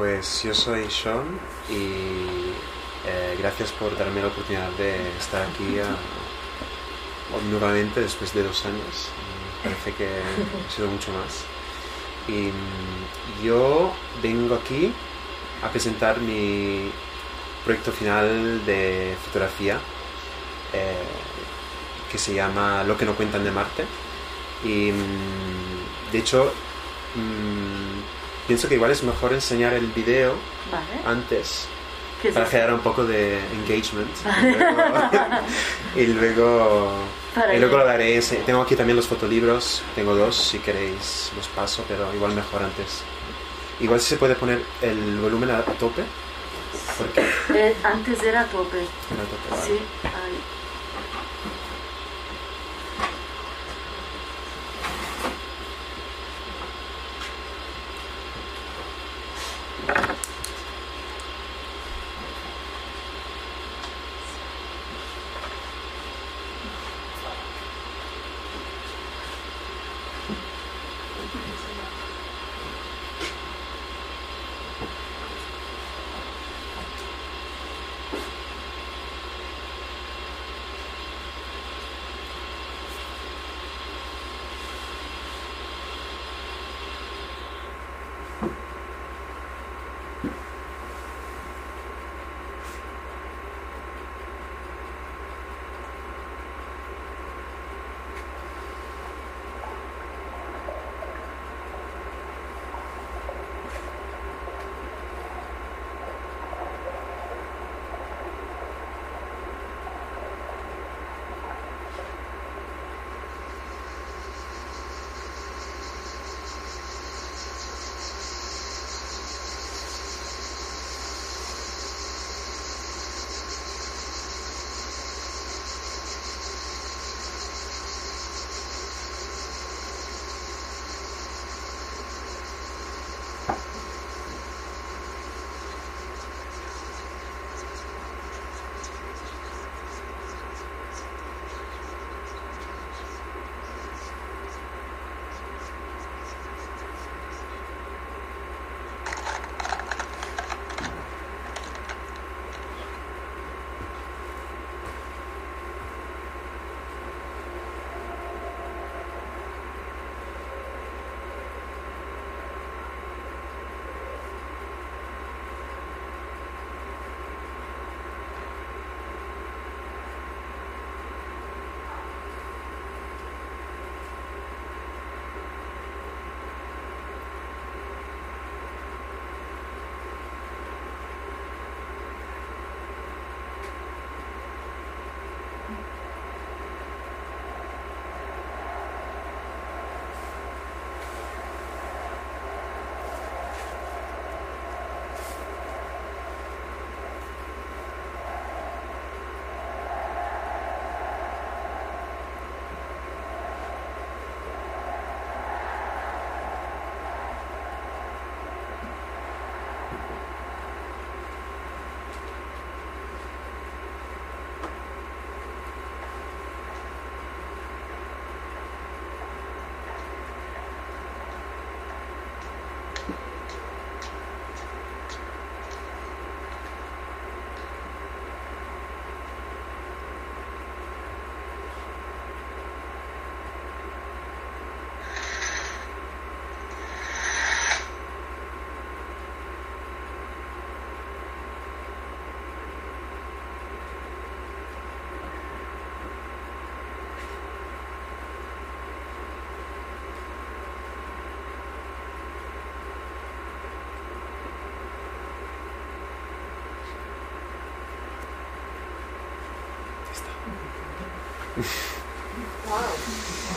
pues yo soy Sean y eh, gracias por darme la oportunidad de estar aquí nuevamente después de dos años. Parece que ha sido mucho más. Y mm, yo vengo aquí a presentar mi proyecto final de fotografía eh, que se llama Lo que no cuentan de Marte. Y mm, de hecho, mm, pienso que igual es mejor enseñar el video Vale. antes ¿Qué es para eso? generar un poco de engagement. Y luego, Para y luego lo daré. Tengo aquí también los fotolibros, tengo dos, si queréis los paso, pero igual mejor antes. Igual si se puede poner el volumen a, a tope. Porque Eh, antes era a tope. a tope, vale. Sí.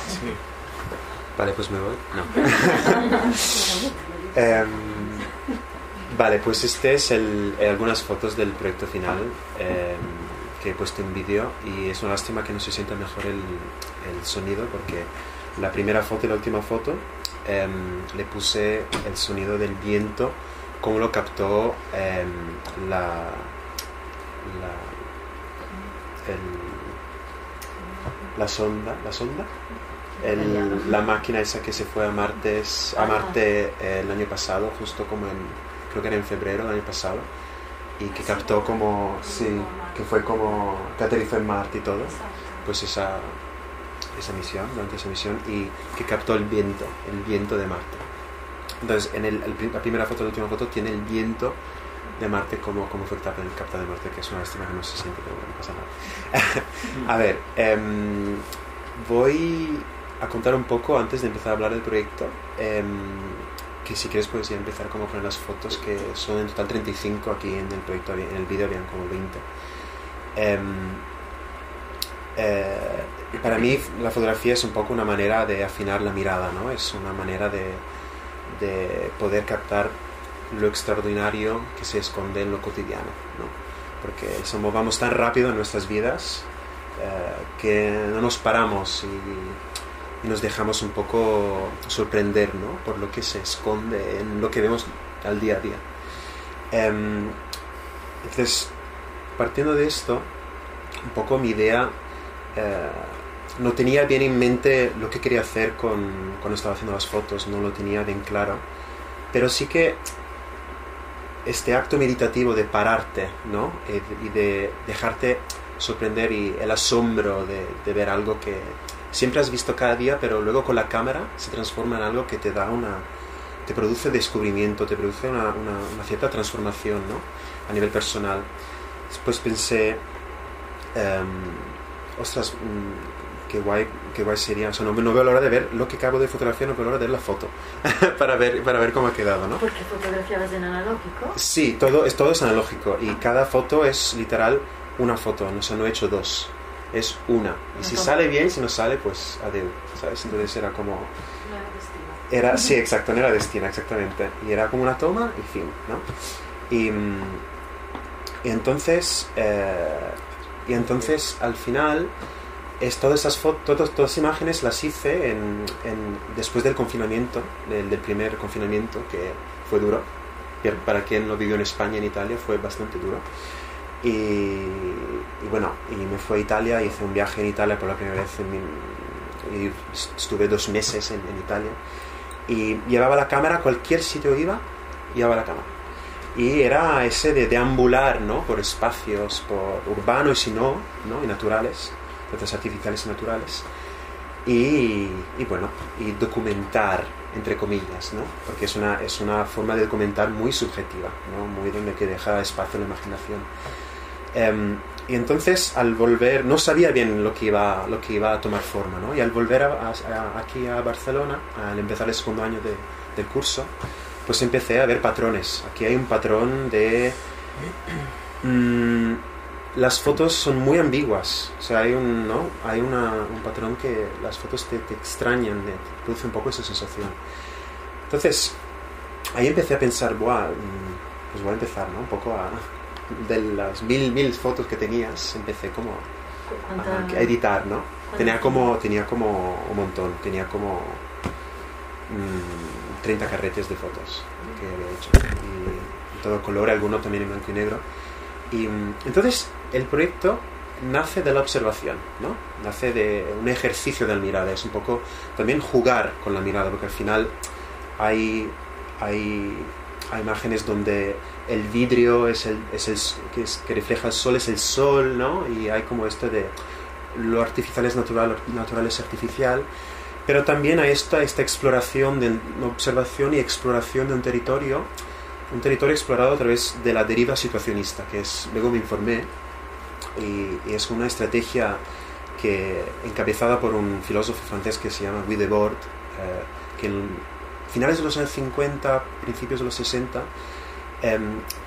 Sí. Vale, pues me voy. No. Em, vale, pues este es el, eh, algunas fotos del proyecto final em, que he puesto en vídeo y es una lástima que no se sienta mejor el, el sonido porque la primera foto y la última foto em, le puse el sonido del viento como lo captó la, la, el- la sonda, la sonda, el- la máquina esa que se fue a Marte, a. Marte eh, el año pasado, justo como en creo que era en febrero del año pasado, y que captó como, sí, que fue como, que aterrizó en Marte y todo, pues esa, esa misión, durante esa misión, y que captó el viento, el viento de Marte. Entonces, en el la primera foto, la última foto, tiene el viento de Marte como, como fue captado de Marte, que es una estima que no se siente, pero bueno, no pasa nada. a ver, em, voy a contar un poco antes de empezar a hablar del proyecto. Em, que si quieres puedes ya empezar como con las fotos que son en total 35 aquí en el proyecto en el vídeo habían como 20 em, eh, para mí la fotografía es un poco una manera de afinar la mirada no es una manera de, de poder captar lo extraordinario que se esconde en lo cotidiano ¿no? porque somos, vamos tan rápido en nuestras vidas eh, que no nos paramos y y nos dejamos un poco sorprender ¿no? por lo que se esconde en lo que vemos al día a día. Em, entonces, partiendo de esto, un poco mi idea, eh, no tenía bien en mente lo que quería hacer con, cuando estaba haciendo las fotos, no lo tenía bien claro, pero sí que este acto meditativo de pararte ¿no? y de dejarte sorprender y el asombro de, ver algo que, siempre has visto cada día, pero luego con la cámara se transforma en algo que te da una, te produce descubrimiento, te produce una, cierta transformación, ¿no? A nivel personal. Después pensé, um, qué guay, qué guay sería, o sea, no, no, veo la hora de ver lo que acabo de fotografiar, no veo la hora de ver la foto, para, ver, para ver cómo ha quedado, ¿no? ¿Porque fotografiabas en analógico? Sí, todo es, todo es analógico y cada foto es literal una foto, o sea, no he hecho dos es una. Y si sale bien, si no sale, pues adiós, ¿sabes? Entonces era como... Era, sí, exacto, no era destina, exactamente. Y era como una toma y fin, ¿no? Y, y entonces, eh, y entonces al final, es todas esas fotos, todas, todas imágenes las hice en, en, después del confinamiento, del, del, primer confinamiento, que fue duro. Para quien no vivió en España, en Italia, fue bastante duro. Y, y, bueno, y me fui a Italia, hice un viaje en Italia por la primera vez, en mi, y estuve dos meses en, en, Italia. Y llevaba la cámara, cualquier sitio iba, llevaba la cámara. Y era ese de deambular ¿no? por espacios, por urbanos y no, ¿no? y naturales, otras artificiales y naturales. Y, y, bueno, y documentar, entre comillas, ¿no? porque es una, es una forma de documentar muy subjetiva, ¿no? muy donde que deja espacio a la imaginación. Um, y entonces al volver, no sabía bien lo que iba, lo que iba a tomar forma, ¿no? Y al volver a, a, aquí a Barcelona, al empezar el segundo año de, del curso, pues empecé a ver patrones. Aquí hay un patrón de... Mmm, las fotos son muy ambiguas. O sea, hay un, ¿no? hay una, un patrón que las fotos te, te extrañan, te produce un poco esa sensación. Entonces, ahí empecé a pensar, Buah, pues voy a empezar, ¿no? Un poco a de las mil, mil fotos que tenías, empecé como a, a editar, ¿no? Tenía como, tenía como un montón, tenía como mmm, 30 carretes de fotos que había hecho. Y, todo color, alguno también en blanco y negro. Y entonces el proyecto nace de la observación, ¿no? Nace de un ejercicio de la mirada, es un poco también jugar con la mirada, porque al final hay, hay, hay imágenes donde el vidrio es el, es el que, refleja el sol, es el sol, ¿no? Y hay como esto de lo artificial es natural, lo natural es artificial. Pero también hay esta, esta exploración, de observación y exploración de un territorio, un territorio explorado a través de la deriva situacionista, que es, luego me informé, y, es una estrategia que, encabezada por un filósofo francés que se llama Guy Debord, eh, que en finales de los años 50, principios de los 60, eh,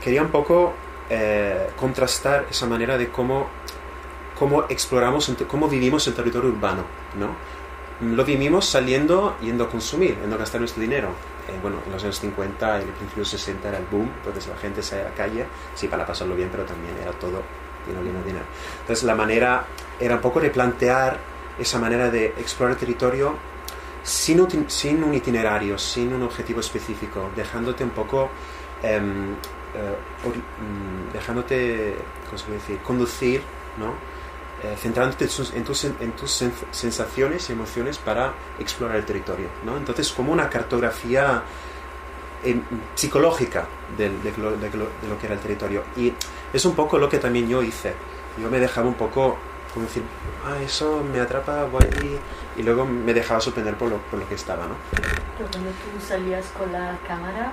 quería un poco eh, contrastar esa manera de cómo, cómo exploramos, cómo vivimos el territorio urbano, ¿no? Lo vivimos saliendo, yendo a consumir, yendo a gastar nuestro dinero. Eh, bueno, en los años 50 y el principio de los 60 era el boom, entonces la gente salía a la calle, sí, para pasarlo bien, pero también era todo lleno de dinero. Entonces la manera era un poco replantear esa manera de explorar el territorio sin, sin un itinerario, sin un objetivo específico, dejándote un poco eh, eh, mm, dejándote ¿cómo se puede decir? conducir ¿no? Eh, centrándote en tus, en tus sensaciones y emociones para explorar el territorio ¿no? entonces como una cartografía em, psicológica de, de lo- de lo- de lo que era el territorio. Y es un poco lo que también yo hice. Yo me dejaba un poco, como decir, ah, eso me atrapa, voy ahí", y luego me dejaba sorprender por lo, por lo que estaba, ¿no? Pero cuando tú salías con la cámara,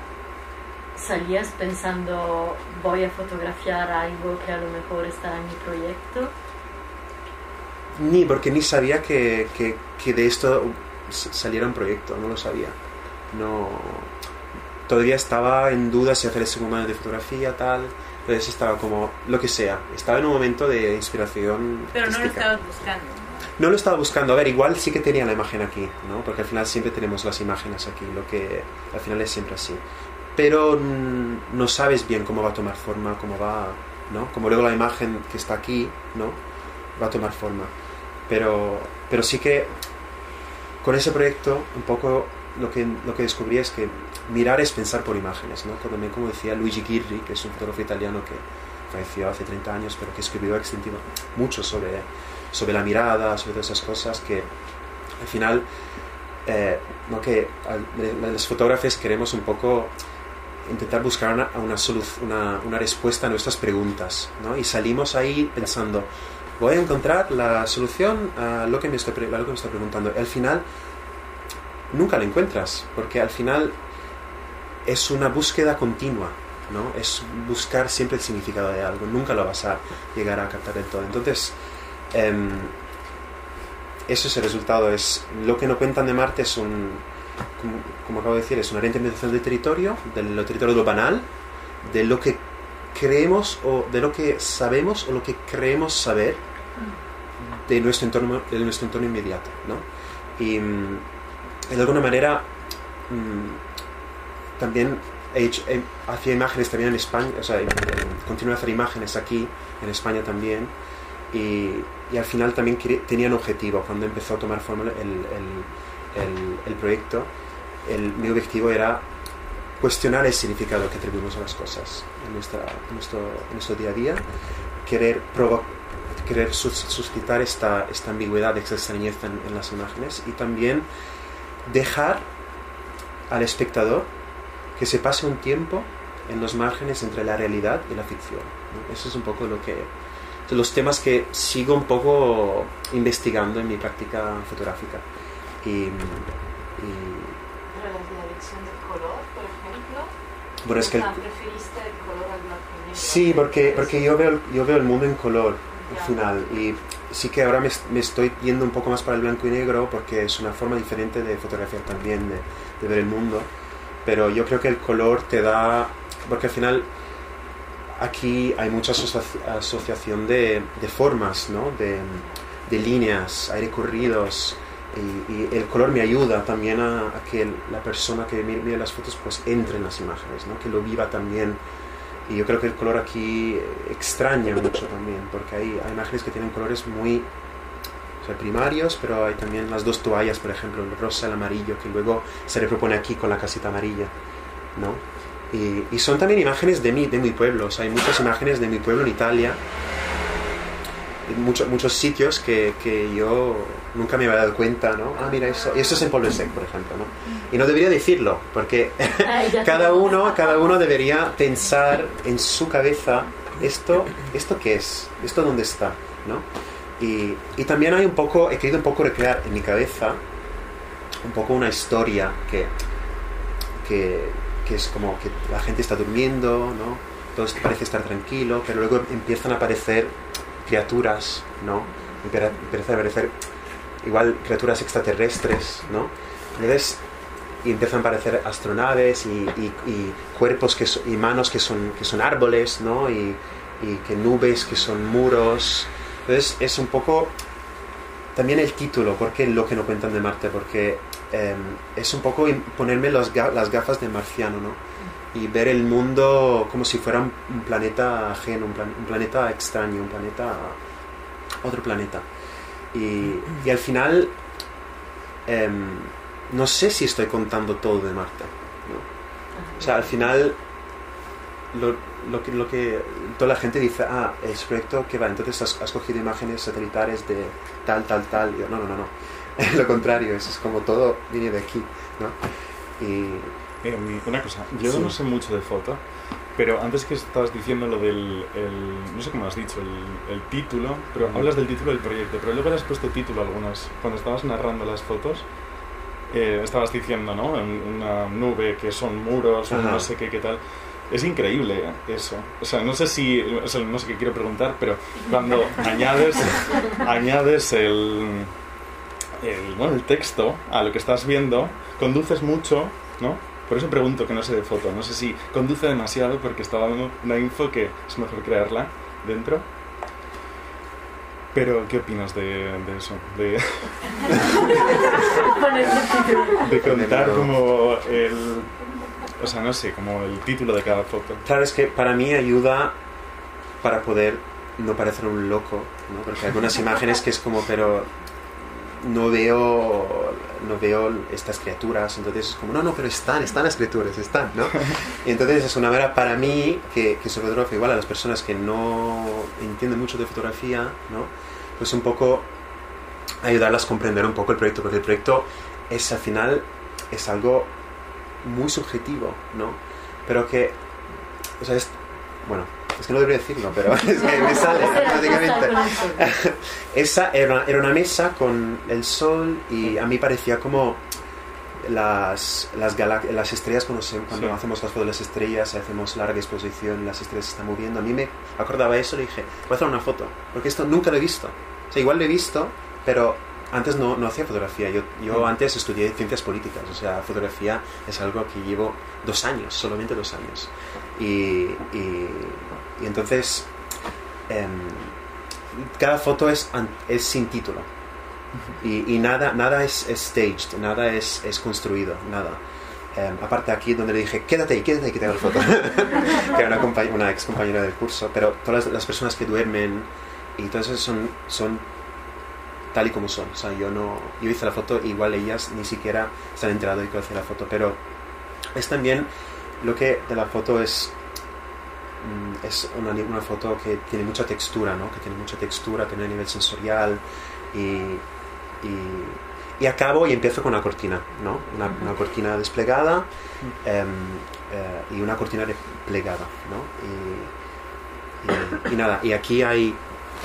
salías pensando, voy a fotografiar algo que a lo mejor está en mi proyecto. Ni, porque ni sabía que, que, que de esto saliera un proyecto, no lo sabía. No, todavía estaba en duda si hacer el segundo año de fotografía, tal. Entonces estaba como, lo que sea. Estaba en un momento de inspiración. Pero no lo artística. estabas buscando. No lo estaba buscando. A ver, igual sí que tenía la imagen aquí, ¿no? Porque al final siempre tenemos las imágenes aquí, lo que al final es siempre así. Pero no sabes bien cómo va a tomar forma, cómo va, ¿no? Como luego la imagen que está aquí, ¿no? Va a tomar forma. Pero, pero sí que con ese proyecto un poco lo que, lo que descubrí es que mirar es pensar por imágenes, ¿no? También como decía Luigi Ghirri, que es un fotógrafo italiano que falleció hace 30 años, pero que escribió extensiva, mucho sobre, sobre la mirada, sobre todas esas cosas que al final, eh, ¿no? que los fotógrafos queremos un poco intentar buscar una, una, una, una respuesta a nuestras preguntas, ¿no? Y salimos ahí pensando, voy a encontrar la solución a lo que me estoy, pre- a lo que me estoy preguntando. Y al final, nunca la encuentras, porque al final es una búsqueda continua, ¿no? Es buscar siempre el significado de algo, nunca lo vas a llegar a captar del todo. Entonces, em, eso es el resultado, es lo que no cuentan de Marte es un, como, como acabo de decir, es una reinterpretación del territorio, del territorio de lo banal, de lo que creemos o de lo que sabemos o lo que creemos saber de nuestro entorno, de nuestro entorno inmediato, ¿no? Y de alguna manera mm, también he hecho, he- hacía imágenes también en España, o sea, continué a hacer imágenes aquí, en España también, y, y al final también quería- tenía un objetivo. Cuando empezó a tomar forma el, el- el- el proyecto, mi objetivo era cuestionar el significado que atribuimos a las cosas en, nuestra, en, nuestro, en nuestro día a día, querer, provo- querer sus- suscitar esta, esta ambigüedad, esta extrañeza en, en las imágenes y también dejar al espectador que se pase un tiempo en los márgenes entre la realidad y la ficción. ¿no? Eso es un poco lo que los temas que sigo un poco investigando en mi práctica fotográfica. Y, y- Pero la elección del color, por ejemplo. bueno, es que el- ¿Preferiste el color al blanco y negro? Sí, porque, porque yo, veo, yo veo el mundo en color al final y sí que ahora me, me estoy yendo un poco más para el blanco y negro porque es una forma diferente de fotografiar también, de, de ver el mundo, pero yo creo que el color te da, porque al final aquí hay mucha asocia- asociación de, de formas, ¿no? de, de líneas, hay recorridos y, y el color me ayuda también a, a que la persona que mire, mire las fotos pues entre en las imágenes, ¿no? que lo viva también y yo creo que el color aquí extraña mucho también, porque hay, hay imágenes que tienen colores muy o sea, primarios, pero hay también las dos toallas, por ejemplo, el rosa el amarillo, que luego se repropone aquí con la casita amarilla, ¿no? Y, y son también imágenes de mi, de mi pueblo, o sea, hay muchas imágenes de mi pueblo en Italia, muchos muchos sitios que, que yo nunca me había dado cuenta, ¿no? Ah, mira, eso, y eso es en Pueblo Sec, por ejemplo, ¿no? Y no debería decirlo, porque cada uno, cada uno debería pensar en su cabeza esto, esto qué es, esto dónde está, ¿no? Y, y también hay un poco, he querido un poco recrear en mi cabeza un poco una historia que, que, que es como que la gente está durmiendo, ¿no? Todo parece estar tranquilo, pero luego empiezan a aparecer criaturas, ¿no? Empieza a aparecer igual criaturas extraterrestres, ¿no? Entonces, empiezan a aparecer astronaves y, cuerpos que so- y manos que son, que son árboles, ¿no? Y, que nubes que son muros. Entonces es un poco también el título, porque lo que no cuentan de Marte, porque eh, es un poco ponerme ga- las gafas de marciano, ¿no? Y ver el mundo como si fuera un, planeta ajeno, un, plan- un planeta extraño, un planeta... otro planeta. Y, y al final em, no sé si estoy contando todo de Marte. ¿no? O sea, al final lo, lo que, lo que toda la gente dice, ah, es proyecto que va, entonces has, has cogido imágenes satelitales de tal, tal, tal. Y yo, no, no, no, no. lo contrario, eso es como todo viene de aquí. ¿no? Y, Eh, una cosa, yo Sí. no sé mucho de foto, pero antes que estabas diciendo lo del, el- no sé cómo has dicho, el, el título, pero hablas del título del proyecto, pero luego le has puesto título a algunas, cuando estabas narrando las fotos, eh, estabas diciendo, ¿no? En Una nube que son muros, un Ajá. no sé qué, qué tal. Es increíble eso. O sea, no sé si, o sea, no sé qué quiero preguntar, pero cuando añades, añades el, el, bueno, el texto a lo que estás viendo, conduces mucho, ¿no? Por eso pregunto que no sé de foto. No sé si conduce demasiado porque estaba dando una info que es mejor crearla dentro. Pero, ¿qué opinas de, de eso? De, de contar como el... O sea, no sé, como el título de cada foto. Claro, es que para mí ayuda para poder no parecer un loco, ¿no? Porque hay algunas imágenes que es como, pero no veo, no veo estas criaturas, entonces es como, no, no, pero están, están las criaturas, están, ¿no? Y entonces es una manera para mí, que, que soy fotógrafo, igual a las personas que no entienden mucho de fotografía, ¿no? Pues un poco ayudarlas a comprender un poco el proyecto, porque el proyecto es al final, es algo muy subjetivo, ¿no? Pero que, o sea, es, bueno, es que no debería decirlo, pero es que me sale automáticamente. Esa era, era una mesa con el sol y a mí parecía como las, las, las estrellas cuando, se- cuando Sí. hacemos las fotos de las estrellas, hacemos larga exposición, las estrellas se están moviendo. A mí me acordaba eso y dije, voy a hacer una foto, porque esto nunca lo he visto. O sea, igual lo he visto, pero antes no, no hacía fotografía. Yo, yo Mm. antes estudié ciencias políticas, o sea, fotografía es algo que llevo dos años, solamente dos años. Y, y, y entonces, em, cada foto es, es sin título. Y, y nada, nada es, es staged, nada es, es construido, nada. Em, aparte aquí donde le dije, quédate ahí, quédate ahí que te hago la foto. que era una, una ex compañera del curso. Pero todas las, las personas que duermen y todas esas son, son tal y como son. O sea, yo no, yo hice la foto, igual ellas ni siquiera se han enterado de que hice la foto. Pero es también lo que de la foto es es una, una foto que tiene mucha textura, ¿no? Que tiene mucha textura, tiene a nivel sensorial y, y, y acabo y empiezo con una cortina, ¿no? Una, una cortina desplegada em, eh, y una cortina de- plegada, ¿no? Y, y- y nada, y aquí hay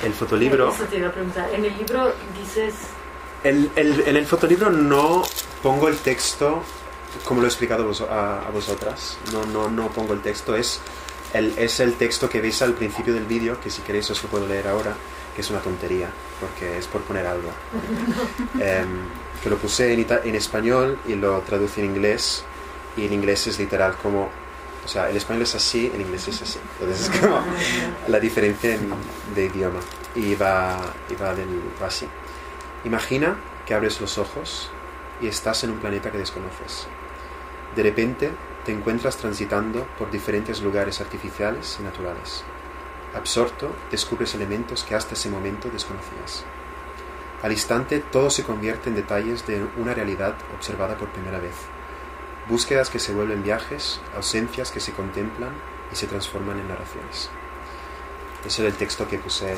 el fotolibro. Eso te iba a preguntar. En el libro dices El- el- en el fotolibro no pongo el texto como lo he explicado vos- a, a vosotras. No, no, no pongo el texto. Es el, es el texto que veis al principio del vídeo, que si queréis os lo puedo leer ahora, que es una tontería, porque es por poner algo. Em, que lo puse en, español y lo traducí en inglés. Y en inglés es literal como... O sea, el español es así, en inglés es así. Entonces es como la diferencia en- de idioma. Y va, y va, del, va así. Imagina que abres los ojos y estás en un planeta que desconoces. De repente te encuentras transitando por diferentes lugares artificiales y naturales. Absorto, descubres elementos que hasta ese momento desconocías. Al instante todo se convierte en detalles de una realidad observada por primera vez. Búsquedas que se vuelven viajes, ausencias que se contemplan y se transforman en narraciones. Ese era el texto que puse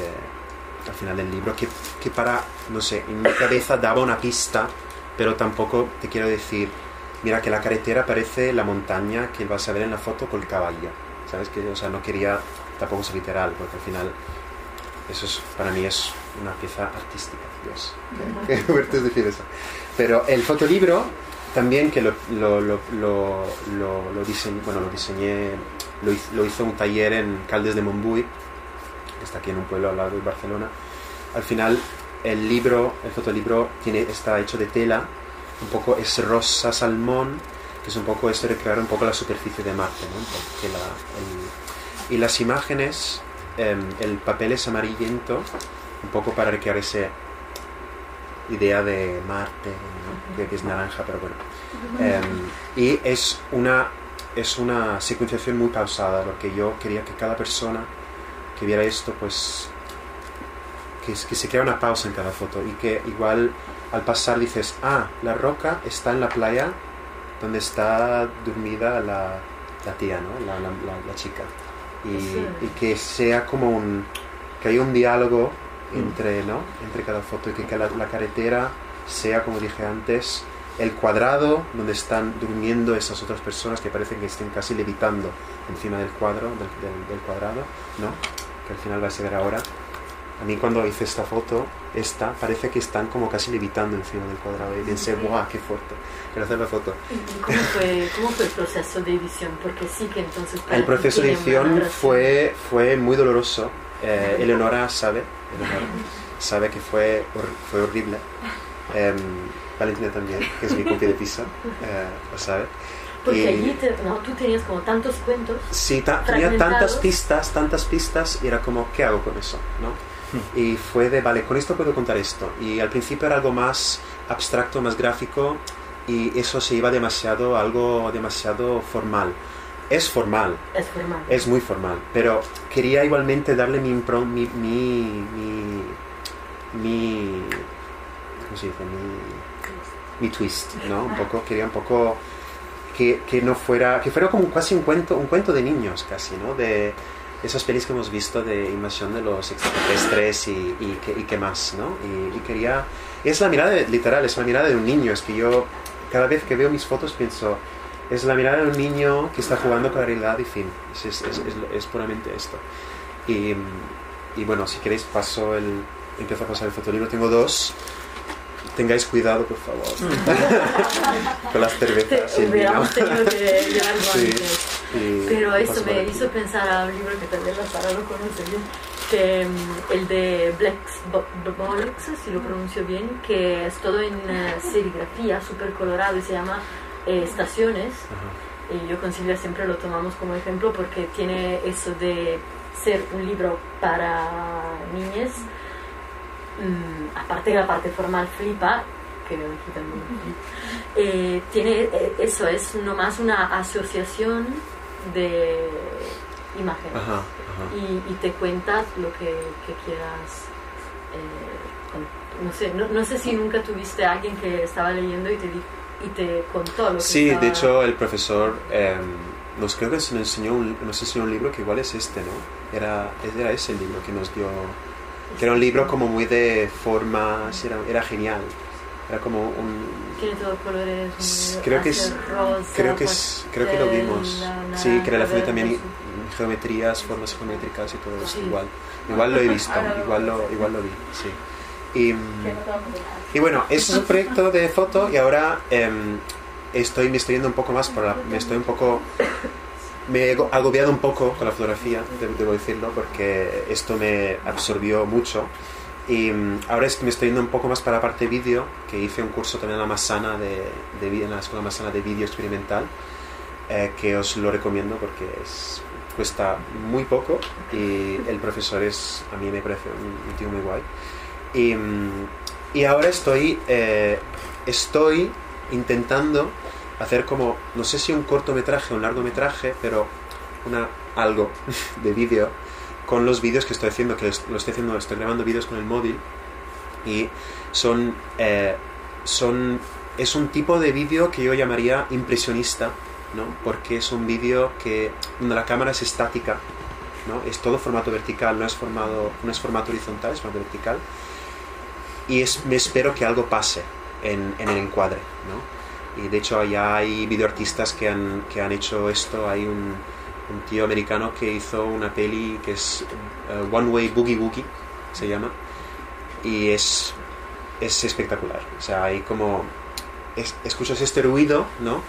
al final del libro, que, que para, no sé, en mi cabeza daba una pista, pero tampoco te quiero decir, mira que la carretera parece la montaña que vas a ver en la foto con el caballo, ¿sabes? Que, o sea, no quería tampoco ser literal, porque al final eso es, para mí es una pieza artística, Dios. Qué decir eso. Pero el fotolibro también que lo, lo, lo, lo, lo, diseñé, bueno, lo diseñé, lo hizo un taller en Caldes de Montbui, que está aquí en un pueblo al lado de Barcelona. Al final el libro, el fotolibro tiene, está hecho de tela, un poco es rosa salmón, que es un poco eso recrear un poco la superficie de Marte, ¿no? Porque la, el- y las imágenes, em, el papel es amarillento, un poco para recrear esa idea de Marte, ¿no? que, que es naranja, pero bueno. Em, y es una, es una secuenciación muy pausada, porque yo quería que cada persona que viera esto, pues, que, que se crea una pausa en cada foto y que igual al pasar dices, ah, la roca está en la playa donde está dormida la, la tía, ¿no? La, la- chica. Y, Sí. y que sea como un, que haya un diálogo entre, ¿no? entre cada foto y que, que la, carretera sea, como dije antes, el cuadrado donde están durmiendo esas otras personas que parecen que estén casi levitando encima del cuadro, del, del- del cuadrado, ¿no? Que al final vais a ver ahora. A mí cuando hice esta foto, esta, parece que están como casi levitando encima del cuadrado y pensé, ¡guau, qué fuerte! Quiero hacer la foto. ¿Y cómo fue, cómo fue el proceso de edición? Porque sí que entonces... El proceso de edición fue, fue muy doloroso. Eh, Eleonora sabe, Eleonora sabe que fue, hor- fue horrible. Em, Valentina también, que es mi compi de pizza, eh, lo sabe. Porque y- allí te- no, tú tenías como tantos cuentos. Sí, ta- tenía tantas pistas, tantas pistas, y era como, ¿qué hago con eso? ¿no? Y fue de, vale, con esto puedo contar esto. Y al principio era algo más abstracto, más gráfico, y eso se iba demasiado, algo demasiado formal. Es formal, Es formal. es muy formal, pero quería igualmente darle mi, impro- mi, mi, mi, mi- ¿cómo se dice? Mi, mi twist, ¿no? Un poco, quería un poco que, que no fuera, que fuera como casi un cuento, un cuento de niños casi, ¿no? De esas pelis que hemos visto de invasión de los extraterrestres y, y, y qué más, ¿no? Y, y quería, es la mirada literal, es la mirada de un niño, es que yo cada vez que veo mis fotos pienso, es la mirada de un niño que está jugando con la realidad y fin. Es, es, es, es- puramente esto. Y, y bueno, si queréis paso el... Empiezo a pasar el fotolibro. Tengo dos. Tengáis cuidado, por favor. con las cervezas y el vino. Que llevarlo Sí. Y Pero eso me hizo pensar a un libro que también la Sara lo conoce bien, que mm, el de Blex Bo- Bolex, si lo pronuncio bien, que es todo en eh, serigrafía, súper colorado y se llama eh, Estaciones. Ajá. Y yo con Silvia siempre lo tomamos como ejemplo porque tiene eso de ser un libro para niñas. Mm, aparte de la parte formal flipa, que aquí también eh, tiene eh, eso, es nomás una asociación de imágenes. Ajá, ajá. Y, y te cuentas lo que, que quieras. eh, con- no, sé, no, no sé si nunca tuviste a alguien que estaba leyendo y te, y te contó lo que Sí, estaba- de hecho el profesor em, nos creo que nos enseñó, un, nos enseñó un libro que igual es este, ¿no? Era, era ese el libro que nos dio, que era un libro como muy de formas, era, era genial. Era como un... Tiene todos colores. Creo que es- rosa, Creo que, es, creo que lo vimos. naranja, Sí, que era la verde, también y- geometrías, formas geométricas y todo eso. Sí. Igual, igual lo he visto, Ahora lo igual lo, igual lo vi, sí. Y, mm, y bueno, ese es un proyecto de foto y ahora em, estoy, me estoy yendo un poco más por la, me estoy un poco, me he agobiado un poco con la fotografía, de- debo decirlo, porque esto me absorbió mucho. Y mm, ahora es que me estoy yendo un poco más para la parte vídeo, que hice un curso también en la Masana de, de, en la Escuela Masana de Vídeo Experimental, eh, que os lo recomiendo porque es, cuesta muy poco y el profesor es, a mí me parece un, un tío muy guay. Y, mm, y ahora estoy, eh, estoy intentando hacer como, no sé si un cortometraje o un largometraje, pero una, algo de vídeo con los vídeos que estoy haciendo, que lo estoy haciendo, estoy grabando vídeos con el móvil y son, eh, son, es un tipo de vídeo que yo llamaría impresionista, ¿no? Porque es un vídeo que donde la cámara es estática, ¿no? Es todo formato vertical, no es, formado, no es formato horizontal, es formato vertical. Y es, me espero que algo pase en, en el encuadre, ¿no? Y de hecho ya hay videoartistas que han, que han hecho esto. Hay un, un tío americano que hizo una peli que es eh, One Way Boogie Woogie, se llama. Y es, es espectacular. O sea, hay como... es- escuchas este ruido, ¿no?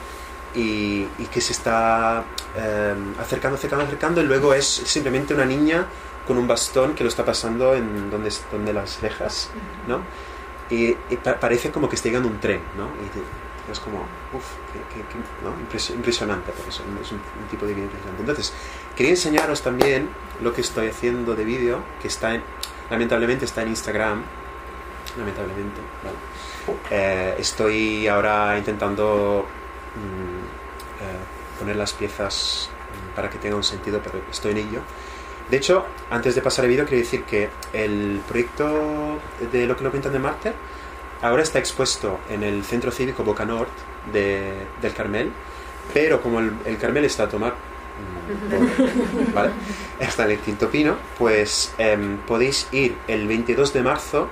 Y, y que se está eh, acercando, acercando, acercando. Y luego es simplemente una niña con un bastón que lo está pasando en donde, donde las cejas, ¿no? Y, y pa- parece como que está llegando un tren, ¿no? Es como, uff, ¿no? Impres- impresionante, por eso es un, un tipo de vídeo impresionante. Entonces, quería enseñaros también lo que estoy haciendo de vídeo, que está en, lamentablemente está en Instagram, lamentablemente, ¿vale? Eh, estoy ahora intentando mm, eh, poner las piezas mm, para que tenga un sentido, pero estoy en ello. De hecho, antes de pasar el vídeo, quiero decir que el proyecto de lo que lo cuentan de Marter ahora está expuesto en el Centro Cívico Boca Nord de, del Carmel, pero como el, el Carmel está a tomar por- ¿vale? está en el Quinto Pino, pues em, podéis ir el 22 de marzo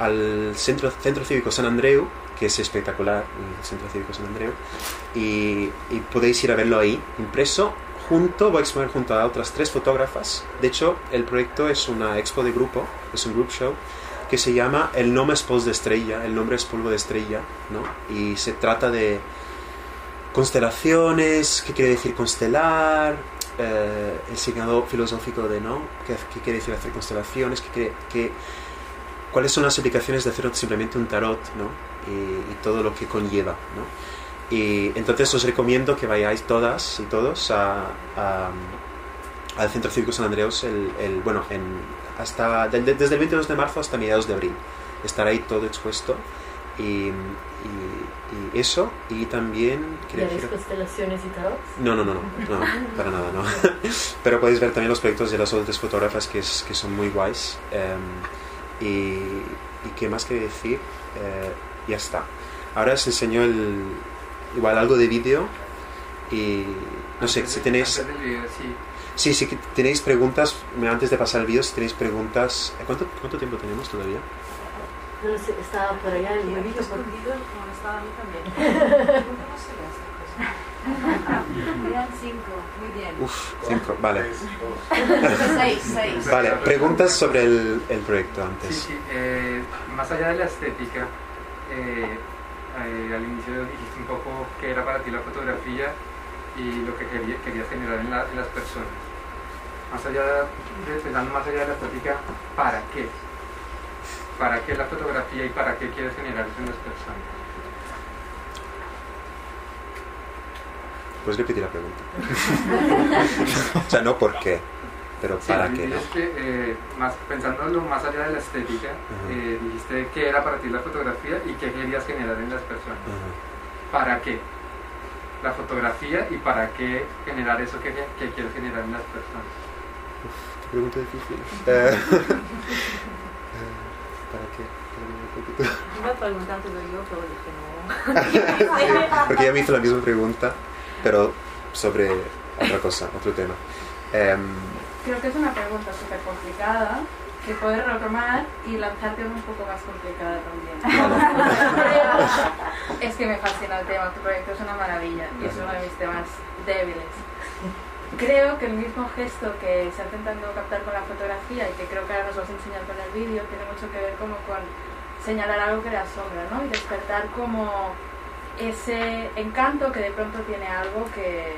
al centro, centro Cívico San Andreu, que es espectacular, el Centro Cívico San Andreu, y, y podéis ir a verlo ahí, impreso, junto, voy a exponer junto a otras tres fotógrafas. De hecho, el proyecto es una expo de grupo, es un group show, que se llama El nombre es polvo de estrella, el nombre es polvo de estrella, ¿no? Y se trata de constelaciones, qué quiere decir constelar, eh, el significado filosófico de, ¿no? ¿Qué, qué quiere decir hacer constelaciones? ¿Qué, qué- cuáles son las aplicaciones de hacer simplemente un tarot, ¿no? Y, y todo lo que conlleva, ¿no? Y entonces os recomiendo que vayáis todas y todos a, a- al Centro Cívico San Andreos, el, el- bueno, en, hasta, de- de- desde el 22 de marzo hasta mediados de abril. Estará ahí todo expuesto. Y, y- y eso, y también... quería ¿Veréis decir- constelaciones y tarot? no, no, no, no, no, para nada, no. Pero podéis ver también los proyectos de las otras fotógrafas que, es- que son muy guays. Em, y, y qué más quería decir, Eh, ya está. Ahora os enseño el, igual algo de vídeo y no sé, si tenéis... Antes del video, sí. Sí, sí, que tenéis preguntas, antes de pasar el vídeo, si tenéis preguntas... ¿Cuánto, cuánto tiempo tenemos todavía? No lo sé, estaba por allá el por- escondido, como estaba a mí también. ¿Cómo será esta cosa? Quedan cinco, muy bien. Uf, cinco, vale. Seis, seis. Vale, preguntas sobre el, el proyecto Sí, antes. sí. eh, más allá de la estética, eh, eh, al inicio dijiste un poco qué era para ti la fotografía y lo que quería- querías generar en, la- en las personas. Más allá de, pensando más allá de la estética, ¿para qué? ¿Para qué la fotografía y para qué quieres generar eso en las personas? ¿Puedes repetir la pregunta? o sea, no por qué, pero Sí, para qué, ¿no? es que, eh, más, pensándolo más allá de la estética, eh, dijiste qué era para ti la fotografía y qué querías generar en las personas. ¿Para qué? La fotografía y para qué generar eso que, que quieres generar en las personas. Qué pregunta difícil. Eh, eh, ¿Para qué? Iba a preguntártelo yo, pero dije no. Porque ella me hizo la misma pregunta, pero sobre otra cosa, otro tema. Em, Creo que es una pregunta súper complicada que puedes retomar y lanzarte una un poco más complicada también. Es que me fascina el tema, tu proyecto es una maravilla y es uno de mis temas débiles. Creo que el mismo gesto que se ha intentando captar con la fotografía y que creo que ahora nos vas a enseñar con el vídeo tiene mucho que ver como con señalar algo que le asombra, ¿no? Y despertar como ese encanto que de pronto tiene algo que,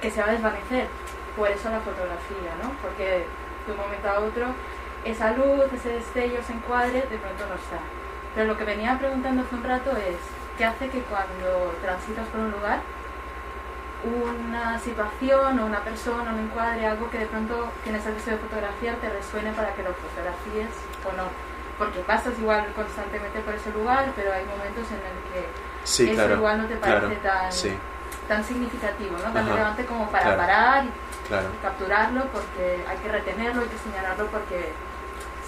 que se va a desvanecer. Por eso la fotografía, ¿no? Porque de un momento a otro esa luz, ese destello, ese encuadre, de pronto no está. Pero lo que venía preguntando hace un rato es, ¿qué hace que cuando transitas por un lugar, una situación o una persona, un encuadre, algo que de pronto tienes el deseo de fotografiar, te resuene para que lo fotografíes o no? Porque pasas igual constantemente por ese lugar, pero hay momentos en el que sí, eso claro. igual no te parece claro, tan, Sí, tan significativo, ¿no? tan relevante como para claro. parar claro. y capturarlo porque hay que retenerlo, hay que señalarlo porque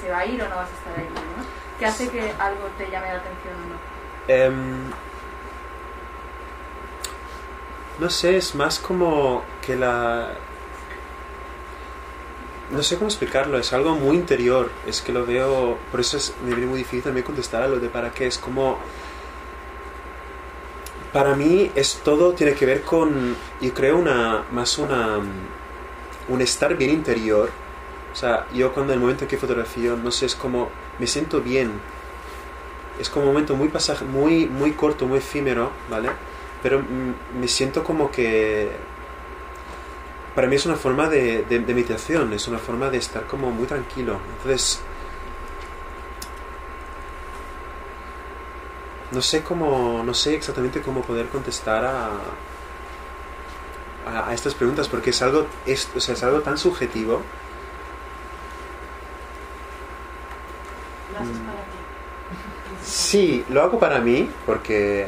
se va a ir o no vas a estar ahí, ¿no? ¿Qué hace que algo te llame la atención o no? Em, no sé, es más como que la... No sé cómo explicarlo, es algo muy interior, es que lo veo, por eso es, me viene muy difícil también contestar a lo de para qué, es como... Para mí es todo, tiene que ver con, yo creo, una, más una, un estar bien interior. O sea, yo cuando el momento en que fotografío, no sé, es como, me siento bien, es como un momento muy pasaje, muy, muy corto, muy efímero, ¿vale? Pero mm, me siento como que para mí es una forma de, meditación, es una forma de estar como muy tranquilo. Entonces, no sé cómo, no sé exactamente cómo poder contestar a, a, a estas preguntas porque es algo, es, o sea, es algo tan subjetivo. Lo haces para ti. Sí, lo hago para mí porque...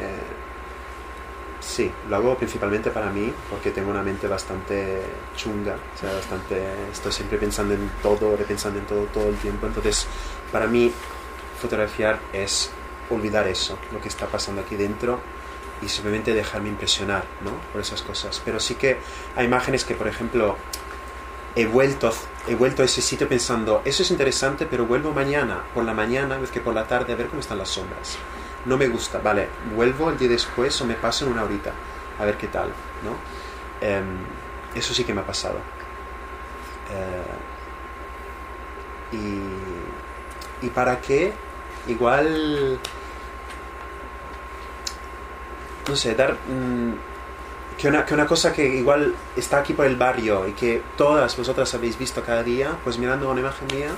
Sí, lo hago principalmente para mí porque tengo una mente bastante chunga, o sea, bastante... Estoy siempre pensando en todo, repensando en todo todo el tiempo, entonces para mí fotografiar es olvidar eso, lo que está pasando aquí dentro y simplemente dejarme impresionar, ¿no? Por esas cosas. Pero sí que hay imágenes que, por ejemplo, he vuelto, he vuelto a ese sitio pensando, eso es interesante, pero vuelvo mañana, por la mañana, vez que por la tarde, a ver cómo están las sombras. No me gusta, vale, vuelvo el día después o me paso en una horita, a ver qué tal, ¿no? Em, eso sí que me ha pasado. Eh, y, ¿Y para qué? Igual no sé, dar... mm, que, una, que una cosa que igual está aquí por el barrio y que todas vosotras habéis visto cada día, pues mirando una imagen mía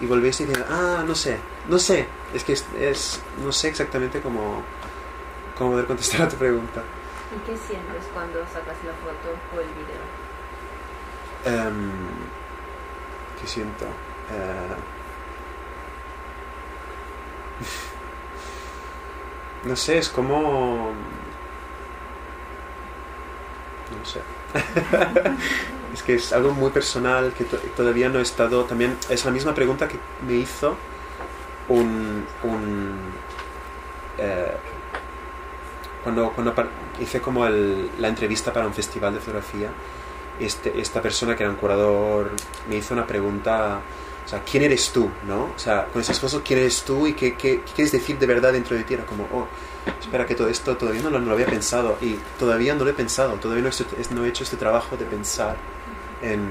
y volvéis y diciendo, ah, no sé, no sé, es que es, es- no sé exactamente cómo, cómo poder contestar a tu pregunta. ¿Y qué sientes cuando sacas la foto o el vídeo? Em, ¿Qué siento? Eh, no sé, es como... No sé. es que es algo muy personal que to- todavía no he estado... También es la misma pregunta que me hizo un... un eh, cuando cuando hice como la entrevista para un festival de fotografía, este, esta persona que era un curador me hizo una pregunta, o sea, ¿quién eres tú? ¿no? O sea, con esas cosas, ¿quién eres tú? ¿Y qué, qué- qué quieres decir de verdad dentro de ti? Era como, oh, espera que todo esto todavía no lo, no lo había pensado y todavía no lo he pensado, todavía no he, no he hecho este trabajo de pensar en...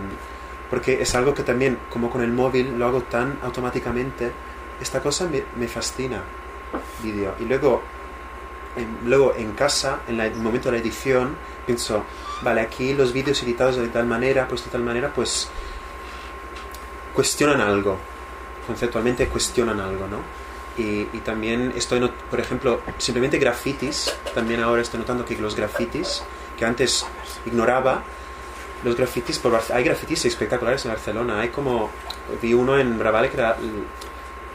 Porque es algo que también, como con el móvil, lo hago tan automáticamente, esta cosa me, me fascina, vídeo. Y luego, en, luego en casa, en la- el momento de la edición, pienso, vale, aquí los vídeos editados de tal manera, pues de tal manera, pues cuestionan algo, conceptualmente cuestionan algo, ¿no? Y, y también estoy, not- por ejemplo, simplemente grafitis, también ahora estoy notando que los grafitis, que antes ignoraba, los grafitis, por, Bar- hay grafitis espectaculares en Barcelona, hay como, vi uno en Bravale que era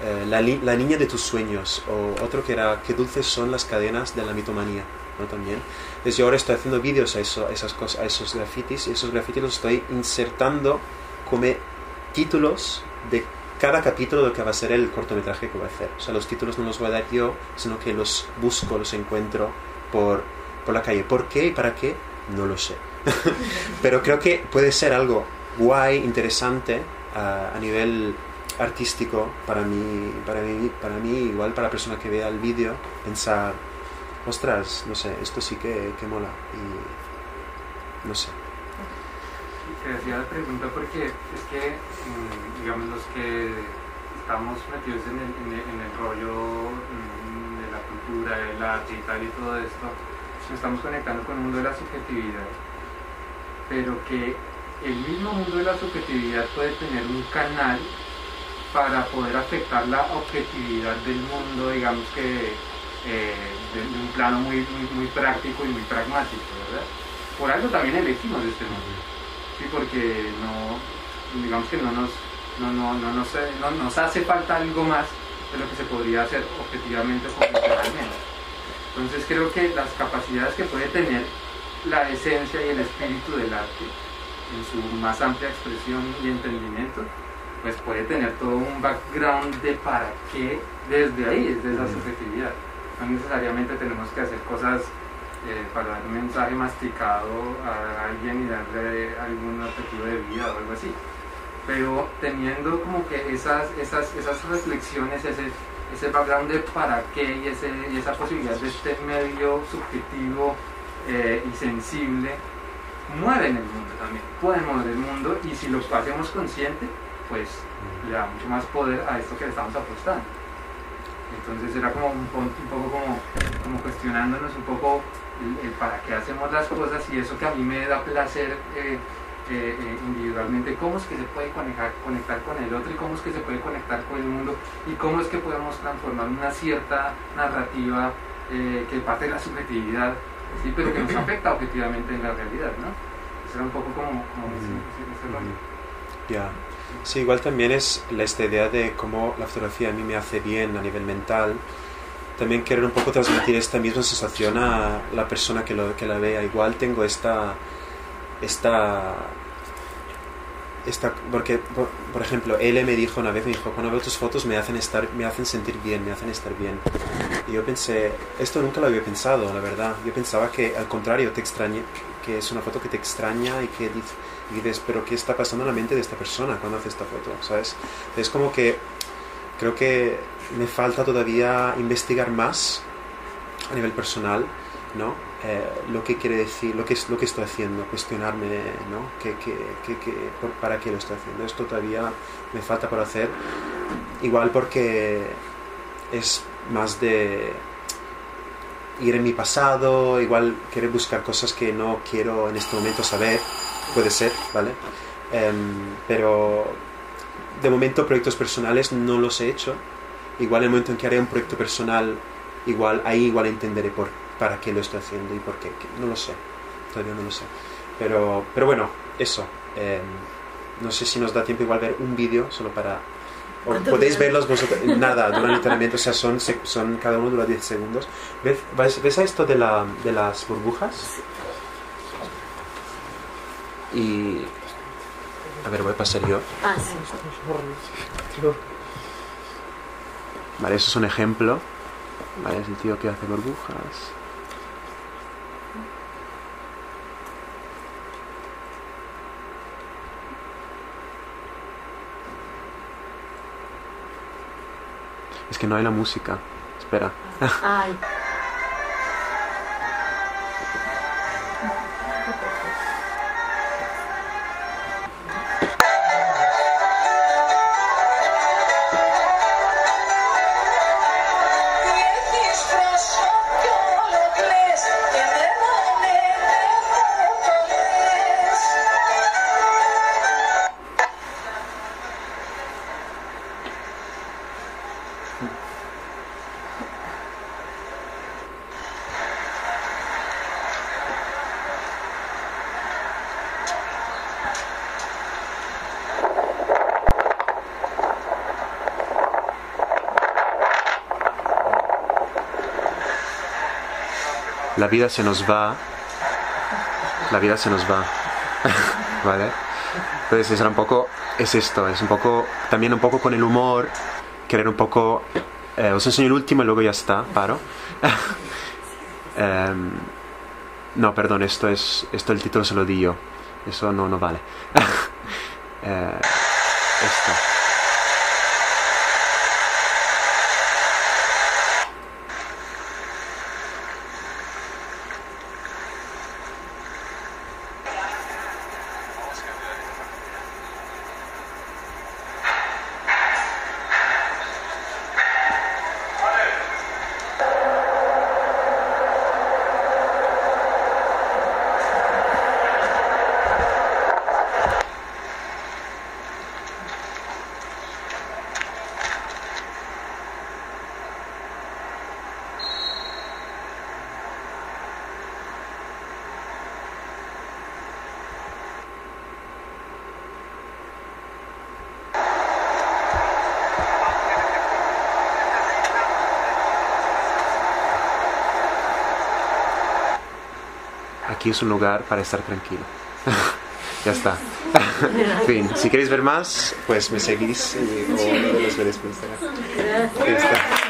eh, la, la niña de tus sueños, o otro que era qué dulces son las cadenas de la mitomanía, ¿no? También. Entonces yo ahora estoy haciendo vídeos a, eso, a esas cosas, a esos grafitis, y esos grafitis los estoy insertando como títulos de cada capítulo de lo que va a ser el cortometraje que voy a hacer. O sea, los títulos no los voy a dar yo, sino que los busco, los encuentro por, por la calle. ¿Por qué y para qué? No lo sé. Pero creo que puede ser algo guay, interesante a, nivel artístico para mí, para mí, para mí, igual para la persona que vea el vídeo, pensar, ostras, no sé, esto sí que, que mola. Y no sé. Te hacía la pregunta porque es que, mm, digamos, los que estamos metidos en el, el, el rollo mm, de la cultura, del arte y tal y todo esto, nos estamos conectando con el mundo de la subjetividad. Pero que el mismo mundo de la subjetividad puede tener un canal para poder afectar la objetividad del mundo, digamos que eh, de, de un plano muy, muy, muy práctico y muy pragmático, ¿verdad? Por algo también elegimos este mundo. Sí, porque no, digamos que no nos, no, no, no, nos, no nos hace falta algo más de lo que se podría hacer objetivamente o convencionalmente. Entonces creo que las capacidades que puede tener la esencia y el espíritu del arte en su más amplia expresión y entendimiento, pues puede tener todo un background de para qué desde ahí, desde esa subjetividad. No necesariamente tenemos que hacer cosas eh, para dar un mensaje masticado a alguien y darle algún objetivo de vida o algo así. Pero teniendo como que esas, esas, esas reflexiones, ese, ese background de para qué y, ese, y esa posibilidad de este medio subjetivo eh, y sensible, mueven el mundo también, pueden mover el mundo y si lo hacemos consciente, pues le da mucho más poder a esto que le estamos apostando. Entonces era como un, un poco como, como cuestionándonos un poco el, el para qué hacemos las cosas y eso que a mí me da placer eh, eh, eh, individualmente, cómo es que se puede conectar, conectar con el otro y cómo es que se puede conectar con el mundo y cómo es que podemos transformar una cierta narrativa eh, que parte de la subjetividad, ¿sí? pero que nos afecta objetivamente en la realidad, ¿no? Eso era un poco como, como ese- ese- ese rollo. Ya. Sí, igual también es esta idea de cómo la fotografía a mí me hace bien a nivel mental. También querer un poco transmitir esta misma sensación a la persona que, lo, que la vea. Igual tengo esta, esta, esta, porque, por, por ejemplo, él me dijo una vez, me dijo, cuando veo tus fotos me hacen, estar, me hacen sentir bien, me hacen estar bien. Y yo pensé, esto nunca lo había pensado, la verdad. Yo pensaba que al contrario, te extrañe, que es una foto que te extraña y que y dices, pero ¿qué está pasando en la mente de esta persona cuando hace esta foto? ¿Sabes? Es como que creo que me falta todavía investigar más a nivel personal, ¿no? Eh, lo que quiere decir, lo que es lo que estoy haciendo, cuestionarme, ¿no? ¿Qué, qué, qué, qué- por- ¿Para qué lo estoy haciendo? Esto todavía me falta por hacer. Igual porque es más de ir en mi pasado, igual querer buscar cosas que no quiero en este momento saber, puede ser, ¿vale? Em, pero de momento proyectos personales no los he hecho. Igual en el momento en que haré un proyecto personal, igual ahí igual entenderé por, para qué lo estoy haciendo y por qué. No lo sé, todavía no lo sé. Pero, pero bueno, eso. em, no sé si nos da tiempo igual ver un vídeo solo para... O ¿Cuánto podéis verlos vosotros. Nada, duran literalmente, o sea, son, son cada uno dura 10 segundos. ¿Ves, ves, ves a esto de, la, de las burbujas? Y... A ver, voy a pasar yo. Ah, sí. Vale, eso es un ejemplo. Vale, es el tío que hace burbujas. Es que no hay la música. Espera. Ay, La vida se nos va. La vida se nos va. ¿Vale? Entonces es un poco, es esto, es un poco, también un poco con el humor, querer un poco, eh, os enseño el último y luego ya está, paro. Em, no, perdón, esto es, esto el título se lo di yo, eso no, no vale. Eh, esto. Aquí es un lugar para estar tranquilo. ya está. en fin, si queréis ver más, pues me seguís y, o los veréis por Instagram. está.